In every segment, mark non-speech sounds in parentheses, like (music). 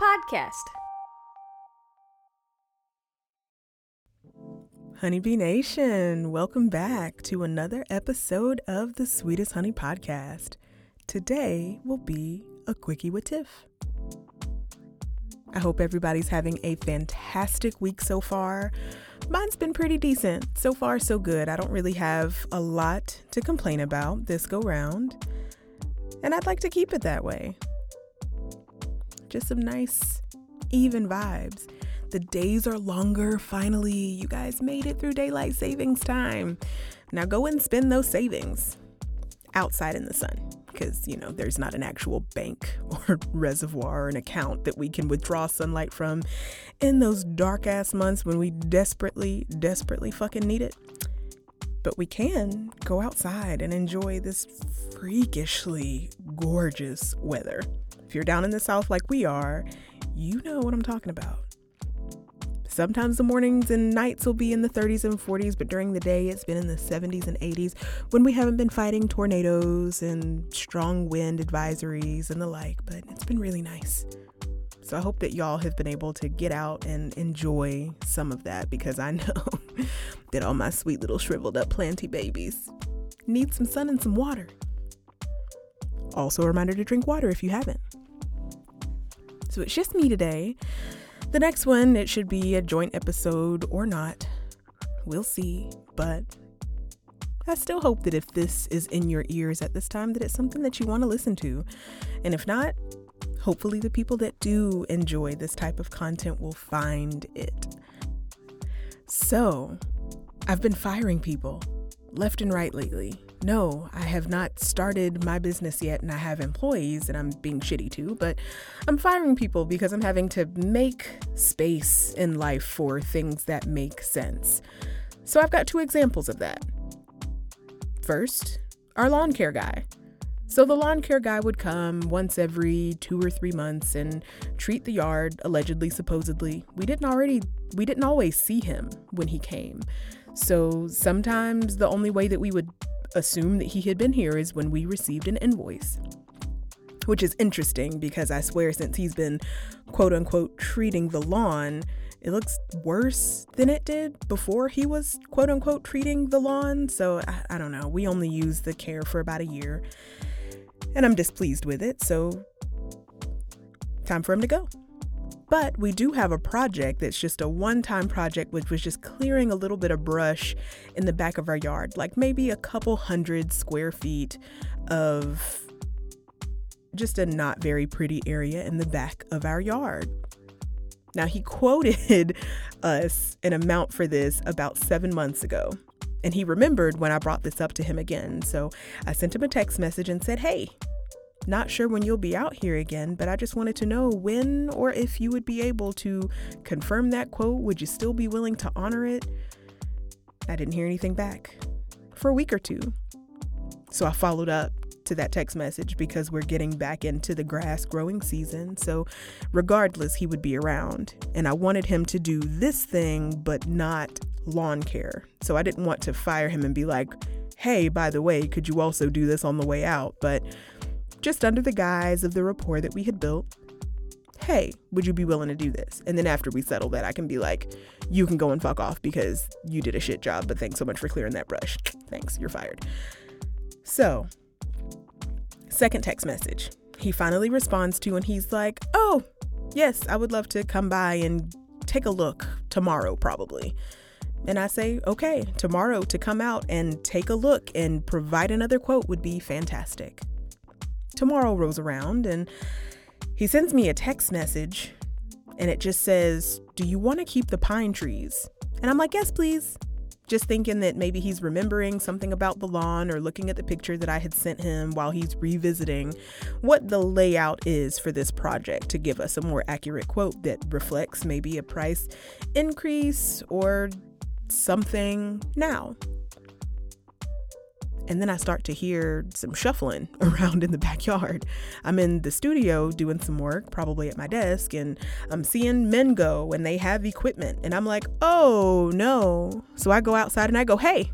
podcast. Honeybee Nation, welcome back to another episode of the Sweetest Honey podcast. Today will be a quickie with Tiff. I hope everybody's having a fantastic week so far. Mine's been pretty decent. So far, so good. I don't really have a lot to complain about this go round. And I'd like to keep it that way. Just some nice, even vibes. The days are longer, finally. You guys made it through daylight savings time. Now go and spend those savings outside in the sun because, you know, there's not an actual bank (laughs) or reservoir or an account that we can withdraw sunlight from in those dark ass months when we desperately, desperately fucking need it. But we can go outside and enjoy this freakishly gorgeous weather. If you're down in the south like we are, you know what I'm talking about. Sometimes the mornings and nights will be in the 30s and 40s, but during the day it's been in the 70s and 80s when we haven't been fighting tornadoes and strong wind advisories and the like, but it's been really nice. So I hope that y'all have been able to get out and enjoy some of that because I (laughs) know that all my sweet little shriveled up planty babies need some sun and some water. Also, a reminder to drink water if you haven't. So it's just me today. The next one, it should be a joint episode or not. We'll see. But I still hope that if this is in your ears at this time, that it's something that you want to listen to. And if not, hopefully the people that do enjoy this type of content will find it. So, I've been firing people left and right lately. No, I have not started my business yet and I have employees and I'm being shitty too, but I'm firing people because I'm having to make space in life for things that make sense. So I've got two examples of that. First, our lawn care guy. So the lawn care guy would come once every 2 or 3 months and treat the yard allegedly supposedly. We didn't already we didn't always see him when he came. So sometimes the only way that we would assume that he had been here is when we received an invoice. Which is interesting because I swear, since he's been quote unquote treating the lawn, it looks worse than it did before he was quote unquote treating the lawn. So I, I don't know. We only used the care for about a year and I'm displeased with it. So time for him to go. But we do have a project that's just a one time project, which was just clearing a little bit of brush in the back of our yard, like maybe a couple hundred square feet of just a not very pretty area in the back of our yard. Now, he (laughs) quoted us an amount for this about seven months ago. And he remembered when I brought this up to him again. So I sent him a text message and said, Hey, not sure when you'll be out here again, but I just wanted to know when or if you would be able to confirm that quote. Would you still be willing to honor it? I didn't hear anything back for a week or two. So I followed up to that text message because we're getting back into the grass growing season. So, regardless, he would be around. And I wanted him to do this thing, but not lawn care. So, I didn't want to fire him and be like, hey, by the way, could you also do this on the way out? But just under the guise of the rapport that we had built. Hey, would you be willing to do this? And then after we settle that, I can be like, you can go and fuck off because you did a shit job, but thanks so much for clearing that brush. Thanks, you're fired. So, second text message. He finally responds to, and he's like, oh, yes, I would love to come by and take a look tomorrow, probably. And I say, okay, tomorrow to come out and take a look and provide another quote would be fantastic. Tomorrow rolls around and he sends me a text message and it just says, Do you want to keep the pine trees? And I'm like, Yes, please. Just thinking that maybe he's remembering something about the lawn or looking at the picture that I had sent him while he's revisiting what the layout is for this project to give us a more accurate quote that reflects maybe a price increase or something now. And then I start to hear some shuffling (laughs) around in the backyard. I'm in the studio doing some work, probably at my desk, and I'm seeing men go and they have equipment. And I'm like, oh no. So I go outside and I go, hey,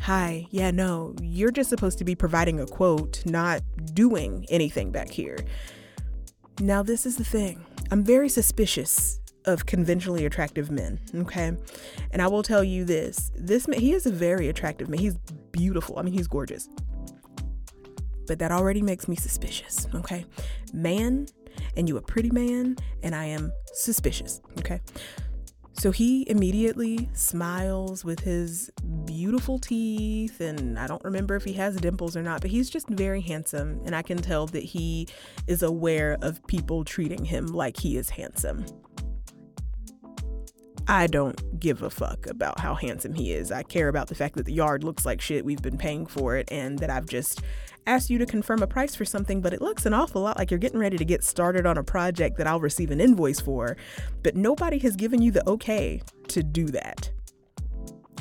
hi, yeah, no, you're just supposed to be providing a quote, not doing anything back here. Now, this is the thing I'm very suspicious of conventionally attractive men, okay? And I will tell you this this man, he is a very attractive man. He's beautiful. I mean, he's gorgeous. But that already makes me suspicious, okay? Man, and you a pretty man, and I am suspicious, okay? So he immediately smiles with his beautiful teeth, and I don't remember if he has dimples or not, but he's just very handsome, and I can tell that he is aware of people treating him like he is handsome. I don't give a fuck about how handsome he is. I care about the fact that the yard looks like shit, we've been paying for it, and that I've just asked you to confirm a price for something, but it looks an awful lot like you're getting ready to get started on a project that I'll receive an invoice for, but nobody has given you the okay to do that.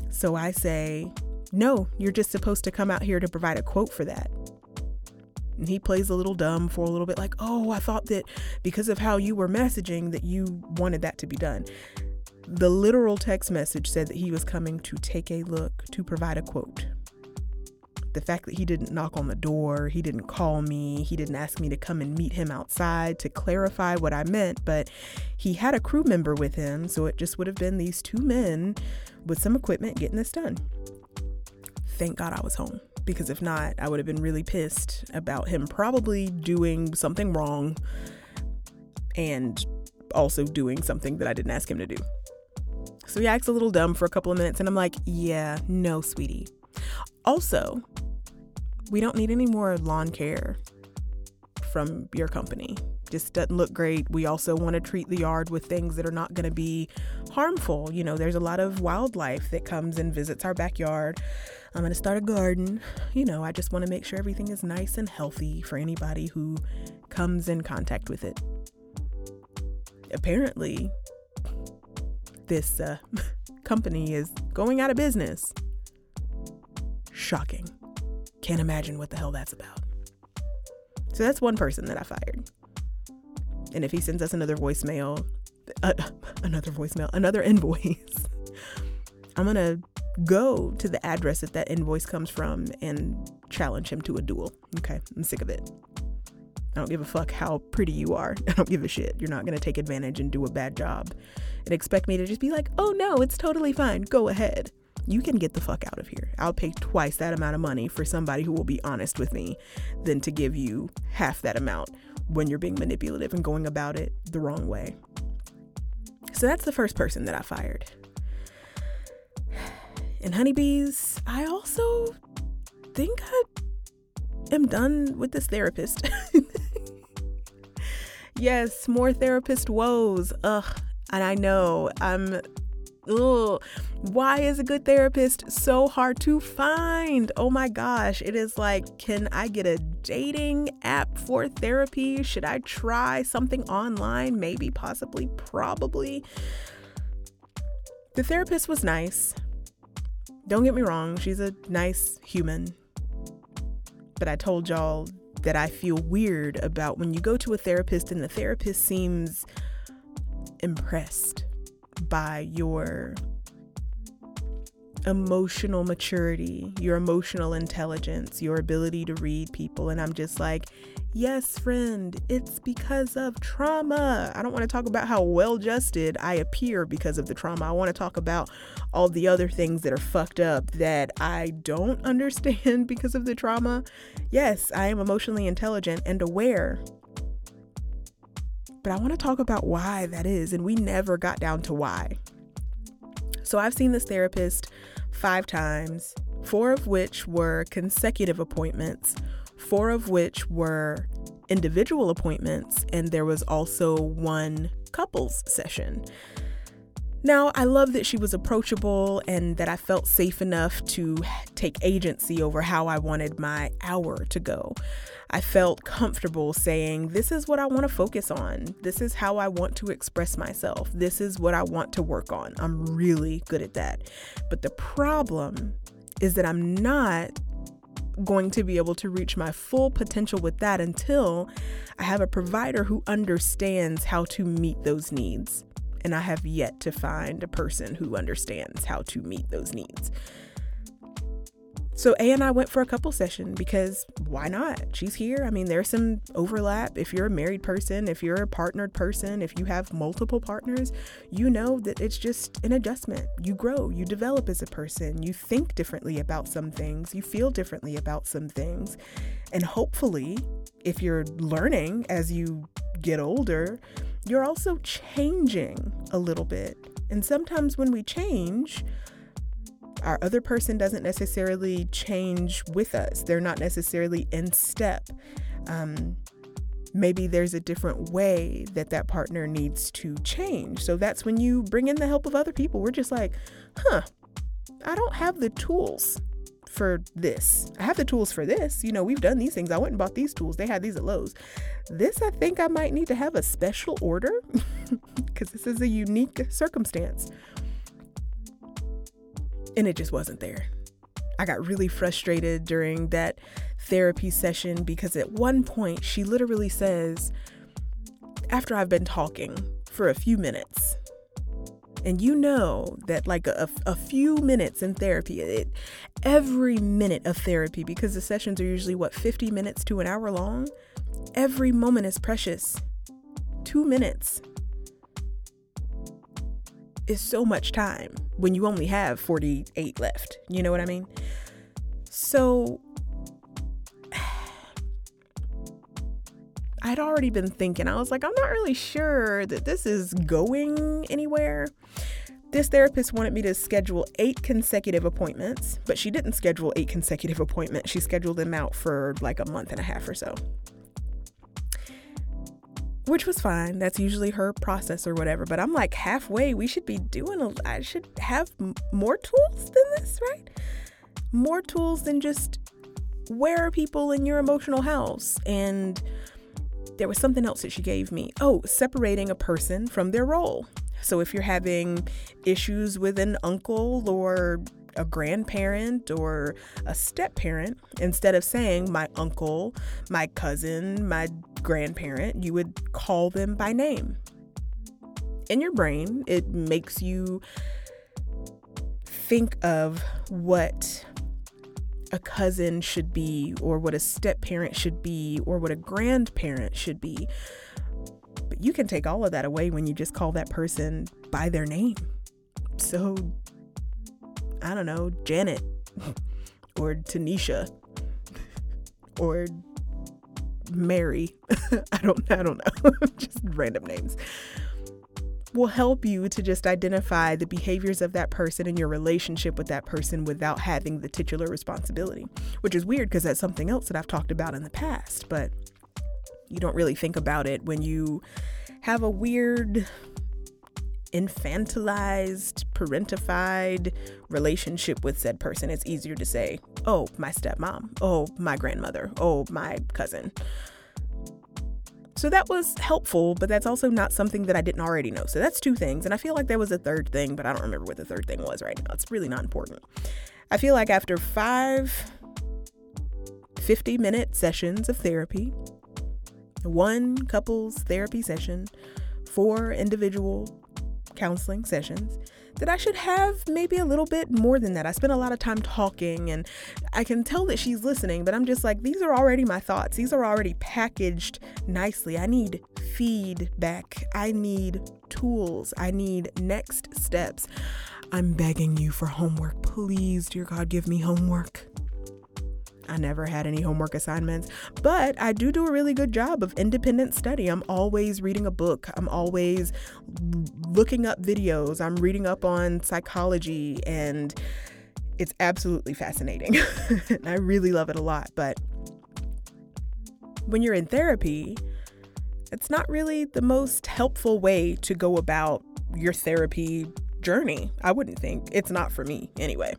So I say, no, you're just supposed to come out here to provide a quote for that. And he plays a little dumb for a little bit, like, oh, I thought that because of how you were messaging that you wanted that to be done. The literal text message said that he was coming to take a look to provide a quote the fact that he didn't knock on the door, he didn't call me, he didn't ask me to come and meet him outside to clarify what I meant, but he had a crew member with him, so it just would have been these two men with some equipment getting this done. Thank God I was home because if not, I would have been really pissed about him probably doing something wrong and also doing something that I didn't ask him to do. So he acts a little dumb for a couple of minutes, and I'm like, yeah, no, sweetie. Also, we don't need any more lawn care from your company. Just doesn't look great. We also want to treat the yard with things that are not going to be harmful. You know, there's a lot of wildlife that comes and visits our backyard. I'm going to start a garden. You know, I just want to make sure everything is nice and healthy for anybody who comes in contact with it. Apparently, this uh, (laughs) company is going out of business. Shocking. Can't imagine what the hell that's about. So that's one person that I fired. And if he sends us another voicemail, uh, (laughs) another voicemail, another invoice, (laughs) I'm going to go to the address that that invoice comes from and challenge him to a duel. Okay, I'm sick of it. I don't give a fuck how pretty you are. (laughs) I don't give a shit. You're not going to take advantage and do a bad job and expect me to just be like, oh no, it's totally fine. Go ahead you can get the fuck out of here. I'll pay twice that amount of money for somebody who will be honest with me than to give you half that amount when you're being manipulative and going about it the wrong way. So that's the first person that I fired. And honeybees, I also think I am done with this therapist. (laughs) yes, more therapist woes. Ugh. And I know I'm ugh, why is a good therapist so hard to find? Oh my gosh, it is like, can I get a dating app for therapy? Should I try something online? Maybe, possibly, probably. The therapist was nice. Don't get me wrong, she's a nice human. But I told y'all that I feel weird about. When you go to a therapist and the therapist seems impressed by your emotional maturity, your emotional intelligence, your ability to read people. And I'm just like, yes, friend, it's because of trauma. I don't want to talk about how well adjusted I appear because of the trauma. I want to talk about all the other things that are fucked up that I don't (laughs) understand because of the trauma. Yes, I am emotionally intelligent and aware but I want to talk about why that is. And we never got down to why. So I've seen this therapist five times, four of which were consecutive appointments, four of which were individual appointments, and there was also one couples session. Now, I love that she was approachable and that I felt safe enough to take agency over how I wanted my hour to go. I felt comfortable saying, This is what I want to focus on. This is how I want to express myself. This is what I want to work on. I'm really good at that. But the problem is that I'm not going to be able to reach my full potential with that until I have a provider who understands how to meet those needs and I have yet to find a person who understands how to meet those needs. So A and I went for a couple session because why not? She's here. I mean, there's some overlap. If you're a married person, if you're a partnered person, if you have multiple partners, you know that it's just an adjustment. You grow, you develop as a person, you think differently about some things, you feel differently about some things. And hopefully, if you're learning as you get older, you're also changing a little bit. And sometimes when we change, our other person doesn't necessarily change with us, they're not necessarily in step. Um, maybe there's a different way that that partner needs to change. So that's when you bring in the help of other people. We're just like, huh, I don't have the tools for this. I have the tools for this. You know, we've done these things. I went and bought these tools. They had these at Lowe's. This, I think I might need to have a special order (laughs) because this is a unique circumstance and it just wasn't there. I got really frustrated during that therapy session because at one point she literally says, after I've been talking for a few minutes, and you know that like a, a few minutes in therapy, it, every minute of therapy, because the sessions are usually what, 50 minutes to an hour long, every moment is precious. Two minutes is so much time when you only have 48 left. You know what I mean? So (sighs) I'd already been thinking, I was like, I'm not really sure that this is going anywhere. This therapist wanted me to schedule eight consecutive appointments, but she didn't schedule eight consecutive appointments. She scheduled them out for like a month and a half or so which was fine. That's usually her process or whatever. But I'm like halfway. We should be doing. A, I should have more tools than this, right? More tools than just where are people in your emotional house and there was something else that she gave me. Oh, separating a person from their role. So if you're having issues with an uncle or a grandparent or a step parent, instead of saying my uncle, my cousin, my grandparent, you would call them by name. In your brain, it makes you think of what a cousin should be, or what a step parent should be, or what a grandparent should be. But you can take all of that away when you just call that person by their name. So, I don't know, Janet, (laughs) or Tanisha, (laughs) or Mary, (laughs) I don't I don't know, (laughs) just random names. Will help you to just identify the behaviors of that person and your relationship with that person without having the titular responsibility, which is weird because that's something else that I've talked about in the past, but you don't really think about it when you have a weird infantilized, parentified relationship with said person, it's easier to say, oh, my stepmom, oh, my grandmother, oh, my cousin. So that was helpful, but that's also not something that I didn't already know. So that's two things. And I feel like there was a third thing, but I don't remember what the third thing was right now. It's really not important. I feel like after five 50 minute sessions of therapy, one couples therapy session, four individual counseling sessions that I should have maybe a little bit more than that. I spent a lot of time talking and I can tell that she's listening, but I'm just like, these are already my thoughts. These are already packaged nicely. I need feedback. I need tools. I need next steps. I'm begging you for homework. Please, dear God, give me homework. I never had any homework assignments, but I do do a really good job of independent study. I'm always reading a book, I'm always looking up videos, I'm reading up on psychology, and it's absolutely fascinating. (laughs) I really love it a lot. But when you're in therapy, it's not really the most helpful way to go about your therapy journey. I wouldn't think. It's not for me anyway.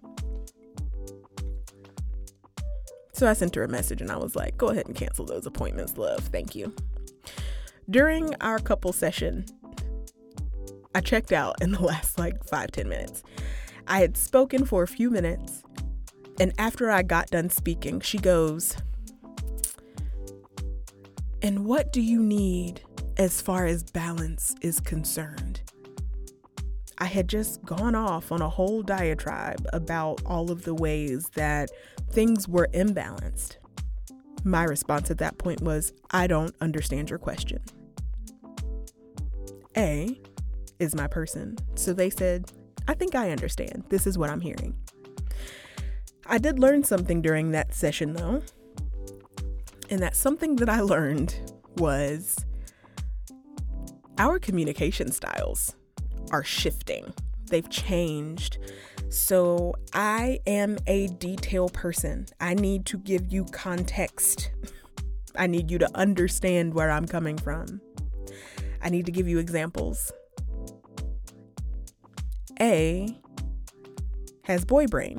So I sent her a message and I was like, go ahead and cancel those appointments, love. Thank you. During our couple session, I checked out in the (laughs) last like five ten minutes. I had spoken for a few minutes, and after I got done speaking, she goes, And what do you need as far as balance is concerned? I had just gone off on a whole diatribe about all of the ways that things were imbalanced. My response at that point was, I don't understand your question. A is my person. So they said, I think I understand. This is what I'm hearing. I did learn something during that session though. And that something that I learned was our communication styles are shifting, they've changed. So I am a detail person. I need to give you context. (laughs) I need you to understand where I'm coming from. I need to give you examples. A has boy brain.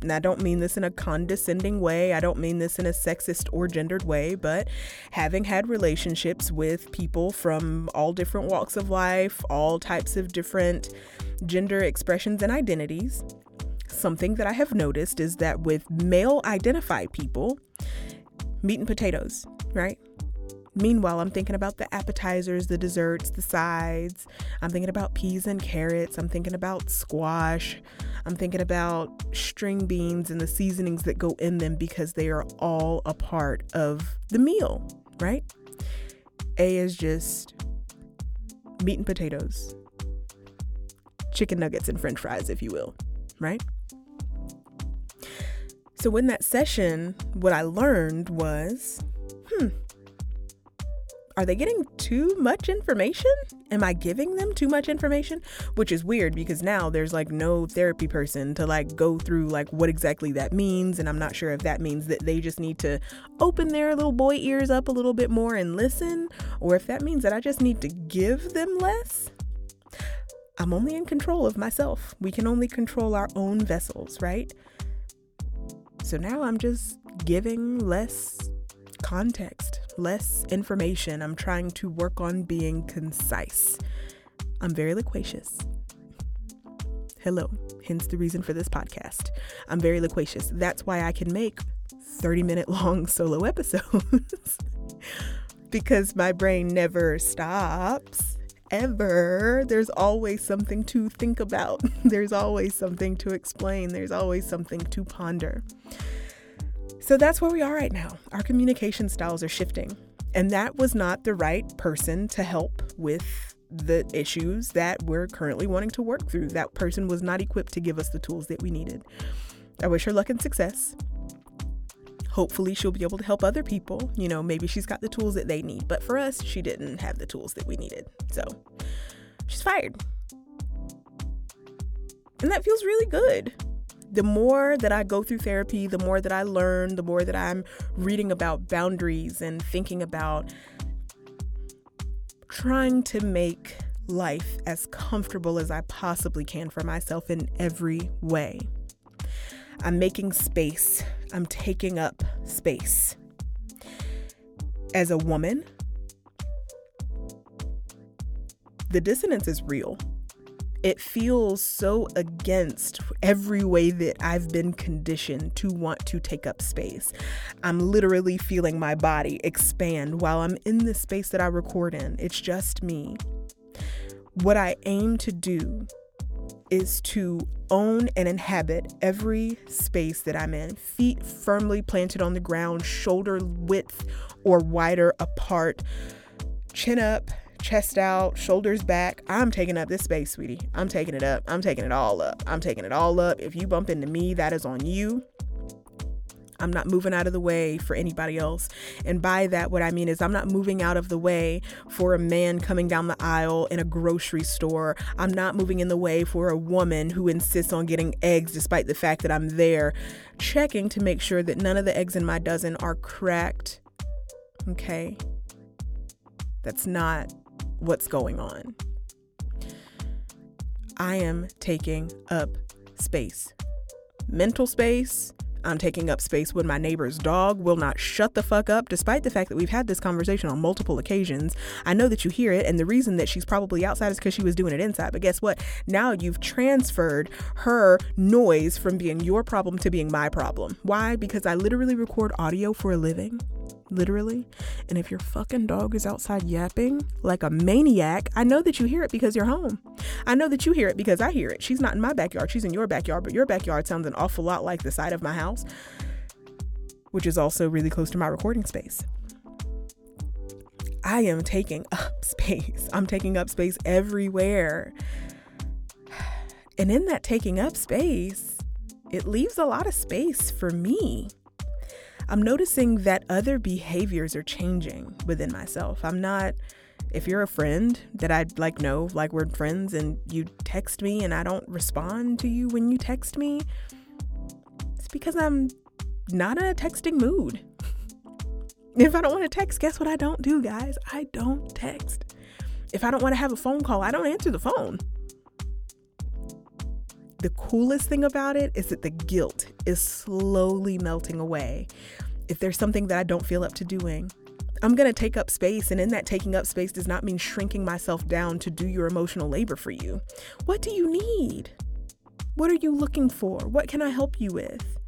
And I don't mean this in a condescending way. I don't mean this in a sexist or gendered way, but having had relationships with people from all different walks of life, all types of different gender expressions and identities, something that I have noticed is that with male identified people, meat and potatoes, right? Meanwhile, I'm thinking about the appetizers, the desserts, the sides. I'm thinking about peas and carrots. I'm thinking about squash. I'm thinking about string beans and the seasonings that go in them because they are all a part of the meal, right? A is just meat and potatoes, chicken nuggets and french fries, if you will, right? So, in that session, what I learned was are they getting too much information? Am I giving them too much information? Which is weird because now there's like no therapy person to like go through like what exactly that means. And I'm not sure if that means that they just need to open their little boy ears up a little bit more and listen, or if that means that I just need to give them less. I'm only in control of myself. We can only control our own vessels, right? So now I'm just giving less context, less information. I'm trying to work on being concise. I'm very loquacious. Hello, hence the reason for this podcast. I'm very loquacious. That's why I can make 30 minute long (laughs) solo episodes (laughs) because my brain never stops. Ever. There's always something to think about. (laughs) There's always something to explain. There's always something to ponder. So that's where we are right now. Our communication styles are shifting. And that was not the right person to help with the issues that we're currently wanting to work through. That person was not equipped to give us the tools that we needed. I wish her luck and success. Hopefully, she'll be able to help other people. You know, maybe she's got the tools that they need. But for us, she didn't have the tools that we needed. So she's fired. And that feels really good the more that I go through therapy, the more that I learn, the more that I'm reading about boundaries and thinking about trying to make life as comfortable as I possibly can for myself in every way. I'm making space, I'm taking up space. As a woman, the dissonance is real it feels so against every way that I've been conditioned to want to take up space. I'm literally feeling my body expand while I'm in the space that I record in. It's just me. What I aim to do is to own and inhabit every space that I'm in, feet firmly planted on the ground, shoulder width or wider apart, chin up, chest out, shoulders back. I'm taking up this space, sweetie. I'm taking it up. I'm taking it all up. I'm taking it all up. If you bump into me, that is on you. I'm not moving out of the way for anybody else. And by that, what I mean is, I'm not moving out of the way for a man coming down the aisle in a grocery store. I'm not moving in the way for a woman who insists on getting eggs despite the fact that I'm there, checking to make sure that none of the eggs in my dozen are cracked. Okay? That's not what's going on. I am taking up space. Mental space. I'm taking up space when my neighbor's dog will not shut the fuck up, despite the fact that we've had this conversation on multiple occasions. I know that you hear it, and the reason that she's probably outside is because she was doing it inside. But guess what? Now you've transferred her noise from being your problem to being my problem. Why? Because I literally record audio for a living. Literally. And if your fucking dog is outside yapping like a maniac, I know that you hear it because you're home. I know that you hear it because I hear it. She's not in my backyard, she's in your backyard, but your backyard sounds an awful lot like the side of my house, which is also really close to my recording space. I am taking (laughs) up space. I'm taking up space everywhere. (sighs) And in that taking up space, it leaves a lot of space for me. I'm noticing that other behaviors are changing within myself. I'm not if you're a friend that I like know, like we're friends and you text me and I don't respond to you when you text me, it's because I'm not in a texting mood. (laughs) if I don't want to text, guess what I don't do, guys? I don't text. If I don't want to have a phone call, I don't answer the phone. The coolest thing about it is that the guilt is slowly melting away. If there's something that I don't feel up to doing, I'm going to take up space, and in that taking up space does not mean shrinking myself down to do your emotional labor for you. What do you need? What are you looking for? What can I help you with?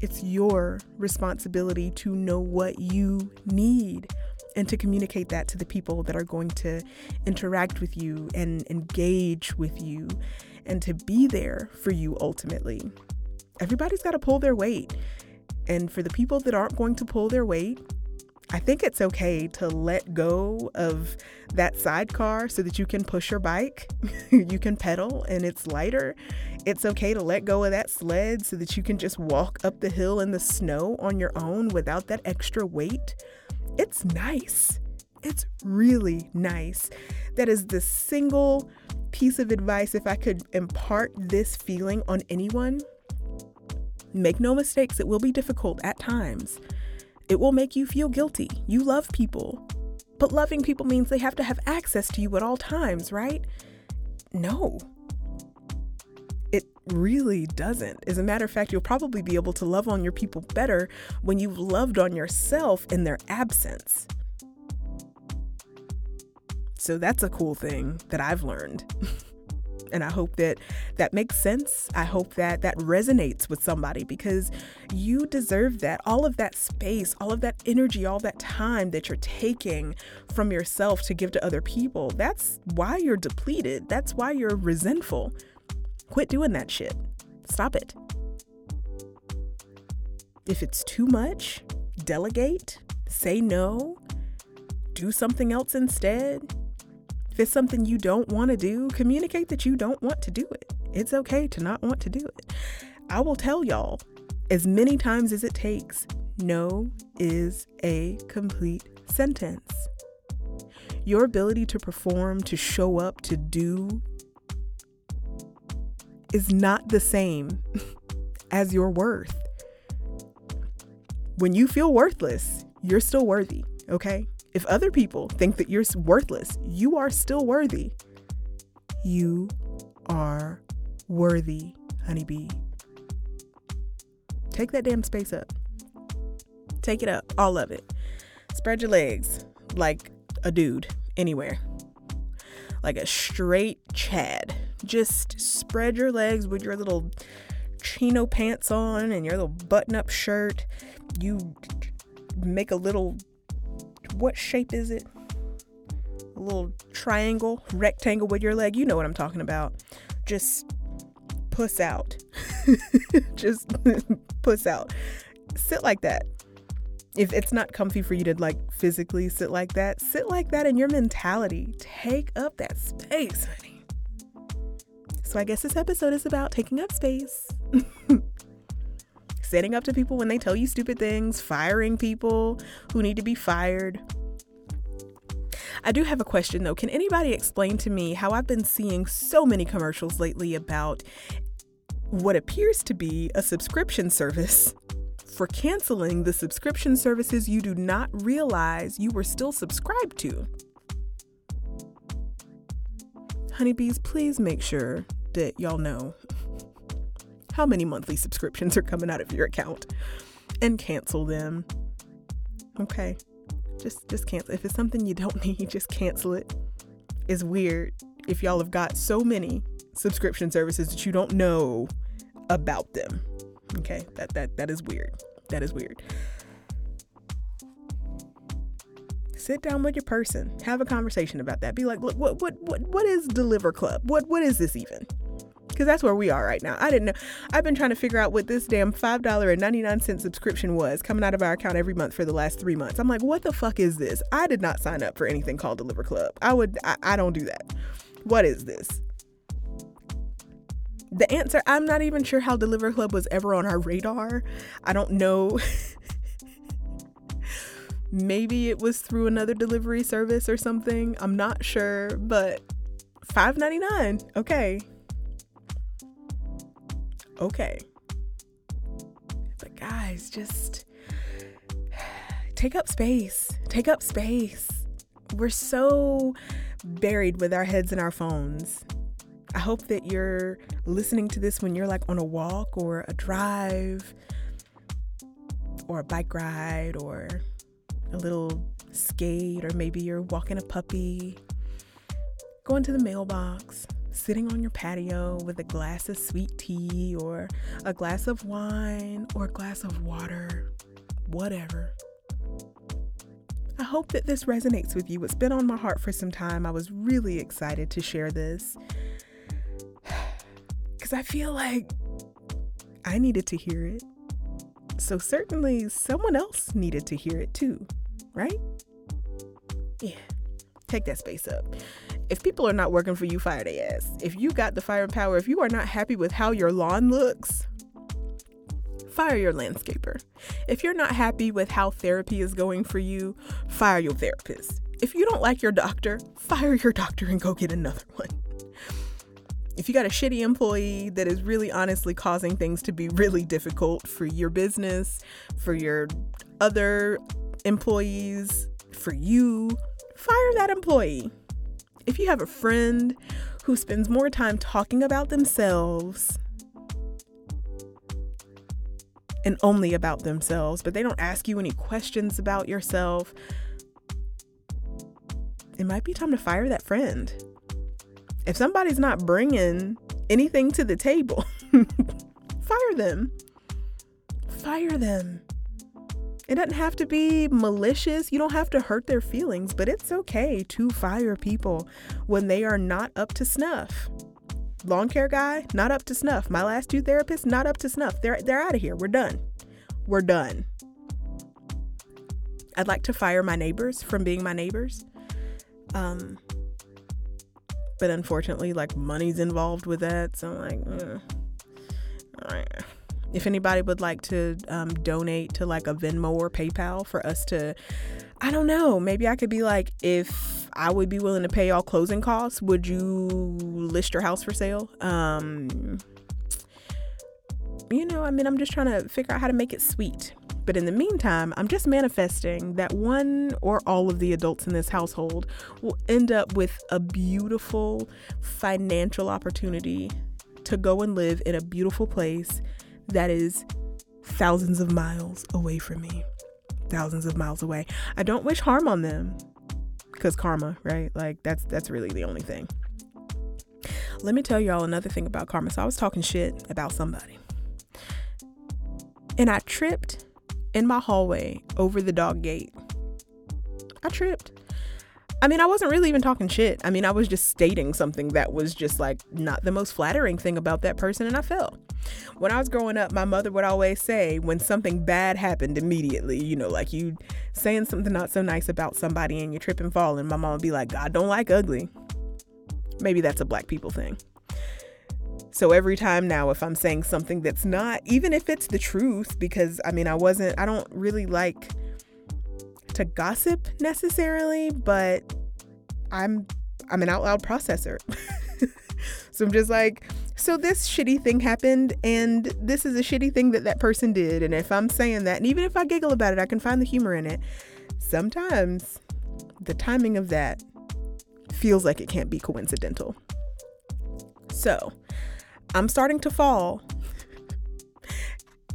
It's your responsibility to know what you need and to communicate that to the people that are going to interact with you and engage with you and to be there for you ultimately. Everybody's got to pull their weight. And for the people that aren't going to pull their weight, I think it's okay to let go of that sidecar so that you can push your bike, (laughs) you can pedal and it's lighter. It's okay to let go of that sled so that you can just walk up the hill in the snow on your own without that extra weight. It's nice. It's really nice. That is the single piece of advice if I could impart this feeling on anyone. Make no mistakes, it will be difficult at times. It will make you feel guilty. You love people. But loving people means they have to have access to you at all times, right? No. It really doesn't. As a matter of fact, you'll probably be able to love on your people better when you've loved on yourself in their absence. So that's a cool thing that I've learned. (laughs) and I hope that that makes sense. I hope that that resonates with somebody because you deserve that. All of that space, all of that energy, all that time that you're taking from yourself to give to other people. That's why you're depleted. That's why you're resentful. Quit doing that shit. Stop it. If it's too much, delegate, say no, do something else instead if it's something you don't want to do, communicate that you don't want to do it. It's okay to not want to do it. I will tell y'all as many times as it takes no is a complete sentence. Your ability to perform, to show up, to do is not the same (laughs) as your worth. When you feel worthless, you're still worthy, okay? If other people think that you're worthless, you are still worthy. You are worthy, honeybee. Take that damn space up. Take it up, all of it. Spread your legs like a dude anywhere. Like a straight Chad. Just spread your legs with your little chino pants on and your little button up shirt. You make a little what shape is it? A little triangle, rectangle with your leg. You know what I'm talking about. Just puss out. (laughs) Just (laughs) puss out. Sit like that. If it's not comfy for you to like physically sit like that, sit like that in your mentality. Take up that space, honey. So I guess this episode is about taking up space. (laughs) standing up to people when they tell you stupid things, firing people who need to be fired. I do have a question though. Can anybody explain to me how I've been seeing so many commercials lately about what appears to be a subscription service for canceling the subscription services you do not realize you were still subscribed to? Honeybees, please make sure that y'all know how many monthly subscriptions are coming out of your account and cancel them. Okay. Just just cancel. If it's something you don't (laughs) need, just cancel it. It's weird if y'all have got so many subscription services that you don't know about them. Okay? That that that is weird. That is weird. sit down with your person, have a conversation about that. Be like, look, what what what what is Deliver Club? What what is this even? Because that's where we are right now. I didn't know. I've been trying to figure out what this damn five dollar and ninety nine cent subscription was coming out of our account every month for the last three months. I'm like, what the fuck is this? I did not sign up for anything called Deliver Club. I would. I, I don't do that. What is this? The answer, I'm not even sure how Deliver Club was ever on our radar. I don't know. (laughs) Maybe it was through another delivery service or something. I'm not sure, but $5.99. Okay. Okay. But guys, just take up space. Take up space. We're so buried with our heads in our phones. I hope that you're listening to this when you're like on a walk or a drive or a bike ride or a little skate, or maybe you're walking a puppy, going to the mailbox, sitting on your patio with a glass of sweet tea or a glass of wine or a glass of water, whatever. I hope that this resonates with you. It's been on my heart for some time. I was really excited to share this (sighs) because I feel like I needed to hear it. So, certainly, someone else needed to hear it too, right? Yeah, take that space up. If people are not working for you, fire their ass. If you got the fire power, if you are not happy with how your lawn looks, fire your landscaper. If you're not happy with how therapy is going for you, fire your therapist. If you don't like your doctor, fire your doctor and go get another (laughs) one if you got a shitty employee that is really honestly causing things to be really difficult for your business, for your other employees, for you, fire that employee. If you have a friend who spends more time talking about themselves and only about themselves, but they don't ask you any questions about yourself, it might be time to fire that friend if somebody's not bringing anything to the table, (laughs) fire them. Fire them. It doesn't have to be malicious. You don't have to hurt their feelings, but it's okay to fire people when they are not up to snuff. Lawn care guy, not up to snuff. My last two therapists, not up to snuff. They're they're out of here. We're done. We're done. I'd like to fire my neighbors from being my neighbors. Um, but unfortunately, like money's involved with that. So I'm like, mm. all right. If anybody would like to um, donate to like a Venmo or PayPal for us to, I don't know, maybe I could be like, if I would be willing to pay all closing costs, would you list your house for sale? Um, you know, I mean, I'm just trying to figure out how to make it sweet. But in the meantime, I'm just manifesting that one or all of the adults in this household will end up with a beautiful financial opportunity to go and live in a beautiful place that is thousands of miles away from me. Thousands of miles away. I don't wish harm on them because karma, right? Like that's that's really the only thing. Let me tell y'all another thing about karma. So I was talking shit about somebody. And I tripped in my hallway over the dog gate. I tripped. I mean, I wasn't really even talking shit. I mean, I was just stating something that was just like not the most flattering thing about that person, and I fell. When I was growing up, my mother would always say when something bad happened immediately, you know, like you saying something not so nice about somebody and you trip and fall, and my mom would be like, God don't like ugly. Maybe that's a black people thing. So every time now, if I'm saying something that's not, even if it's the truth, because I mean, I wasn't, I don't really like to gossip necessarily, but I'm, I'm an out loud processor. (laughs) so I'm just like, so this shitty thing happened, and this is a shitty thing that that person did. And if I'm saying that, and even if I giggle about it, I can find the humor in it. Sometimes the timing of that feels like it can't be coincidental. So, I'm starting to fall.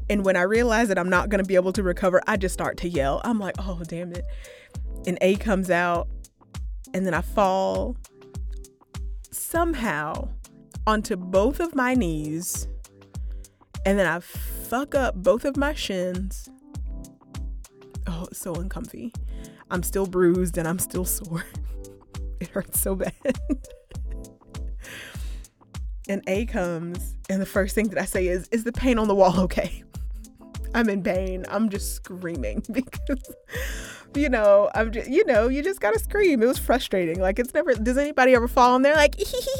And when I realize that I'm not going to be able to recover, I just start to yell. I'm like, oh, damn it. And A comes out, and then I fall somehow onto both of my knees. And then I fuck up both of my shins. Oh, it's so uncomfy. I'm still bruised and I'm still sore. (laughs) it hurts so bad. (laughs) and A comes, and the first thing that I say is, Is the pain on the wall okay? I'm in pain. I'm just screaming (laughs) because, you know, I'm just, you know, you just gotta scream. It was frustrating. Like, it's never, does anybody ever fall on there like,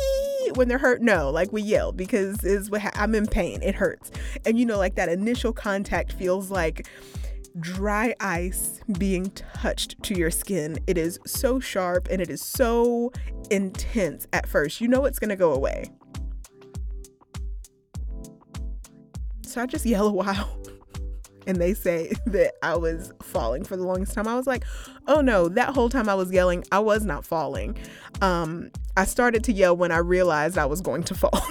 (laughs) when they're hurt? No, like we yell because is what ha- I'm in pain. It hurts. And, you know, like that initial contact feels like, dry ice being touched to your skin. It is so sharp and it is so intense at first. You know it's to go away. So I just yell a (laughs) while. And they say (laughs) that I was falling for the longest time. I was like, oh no, that whole time I was yelling, I was not falling. Um, I started to yell when I realized I was going to fall. (laughs)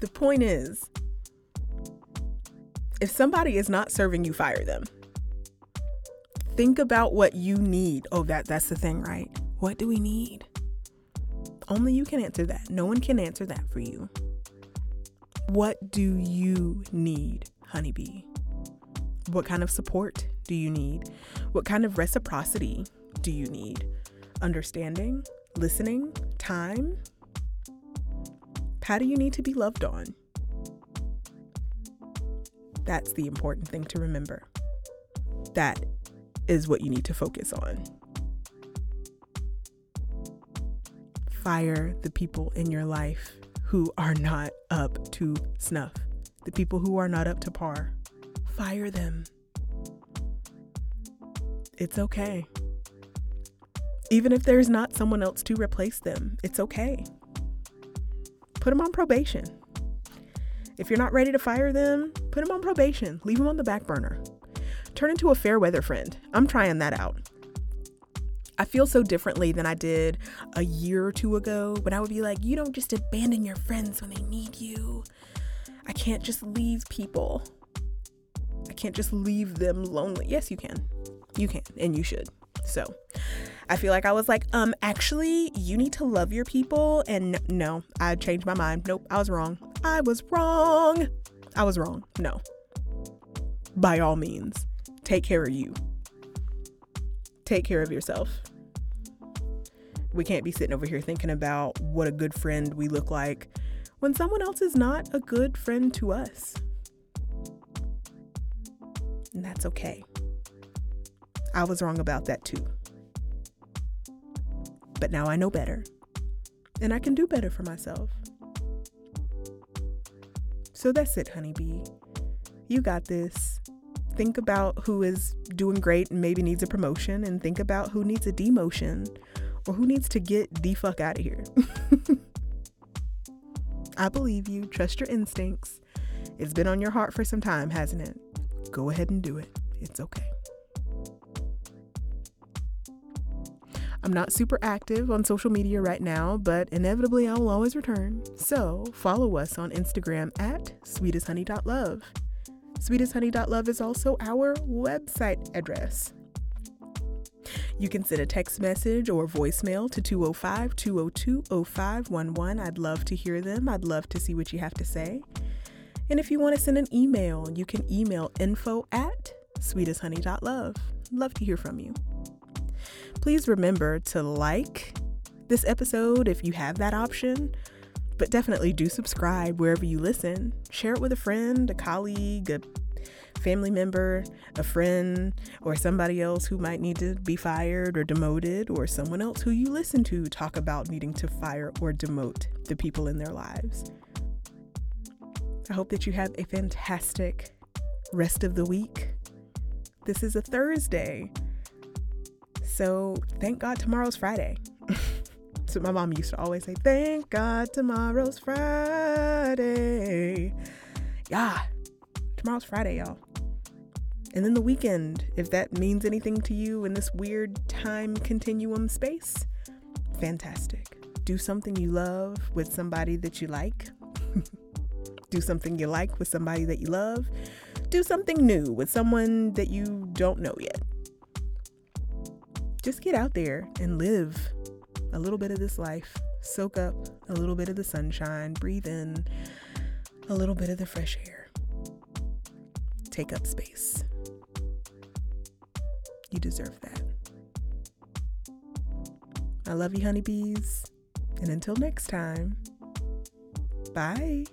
the point is, if somebody is not serving you, fire them. Think about what you need. Oh, that that's the thing, right? What do we need? Only you can answer that. No one can answer that for you. What do you need, honeybee? What kind of support do you need? What kind of reciprocity do you need? Understanding, listening, time? How do you need to be loved on? That's the important thing to remember. That is what you need to focus on. Fire the people in your life who are not up to snuff, the people who are not up to par. Fire them. It's okay. Even if there's not someone else to replace them, it's okay. Put them on probation. If you're not ready to fire them, put them on probation, leave them on the back burner. Turn into a fair weather friend. I'm trying that out. I feel so differently than I did a year or two ago when I would be like, you don't just abandon your friends when they need you. I can't just leave people. I can't just leave them lonely. Yes, you can. You can, and you should. So I feel like I was like, um, actually, you need to love your people. And no, I changed my mind. Nope, I was wrong. I was wrong. I was wrong. No. By all means, take care of you. Take care of yourself. We can't be sitting over here thinking about what a good friend we look like when someone else is not a good friend to us. And that's okay. I was wrong about that too. But now I know better. And I can do better for myself. So that's it, honeybee. You got this. Think about who is doing great and maybe needs a promotion, and think about who needs a demotion or who needs to get the fuck out of here. (laughs) I believe you. Trust your instincts. It's been on your heart for some time, hasn't it? Go ahead and do it. It's okay. I'm not super active on social media right now, but inevitably I will always return. So follow us on Instagram at sweetesthoney.love. Sweetesthoney.love is also our website address. You can send a text message or voicemail to 205 202 0511. I'd love to hear them. I'd love to see what you have to say. And if you want to send an email, you can email info at sweetesthoney.love. Love to hear from you. Please remember to like this episode if you have that option, but definitely do subscribe wherever you listen. Share it with a friend, a colleague, a family member, a friend, or somebody else who might need to be fired or demoted, or someone else who you listen to talk about needing to fire or demote the people in their lives. I hope that you have a fantastic rest of the week. This is a Thursday. So thank God tomorrow's Friday. So my mom used to always say, Thank God tomorrow's Friday. Yeah, tomorrow's Friday, y'all. And then the weekend, if that means anything to you in this weird time continuum space, fantastic. Do something you love with somebody that you like. (laughs) Do something you like with somebody that you love. Do something new with someone that you don't know yet just get out there and live a little bit of this life. Soak up a little bit of the sunshine, breathe in a little bit of the fresh air. Take up space. You deserve that. I love you, honeybees. And until next time, bye.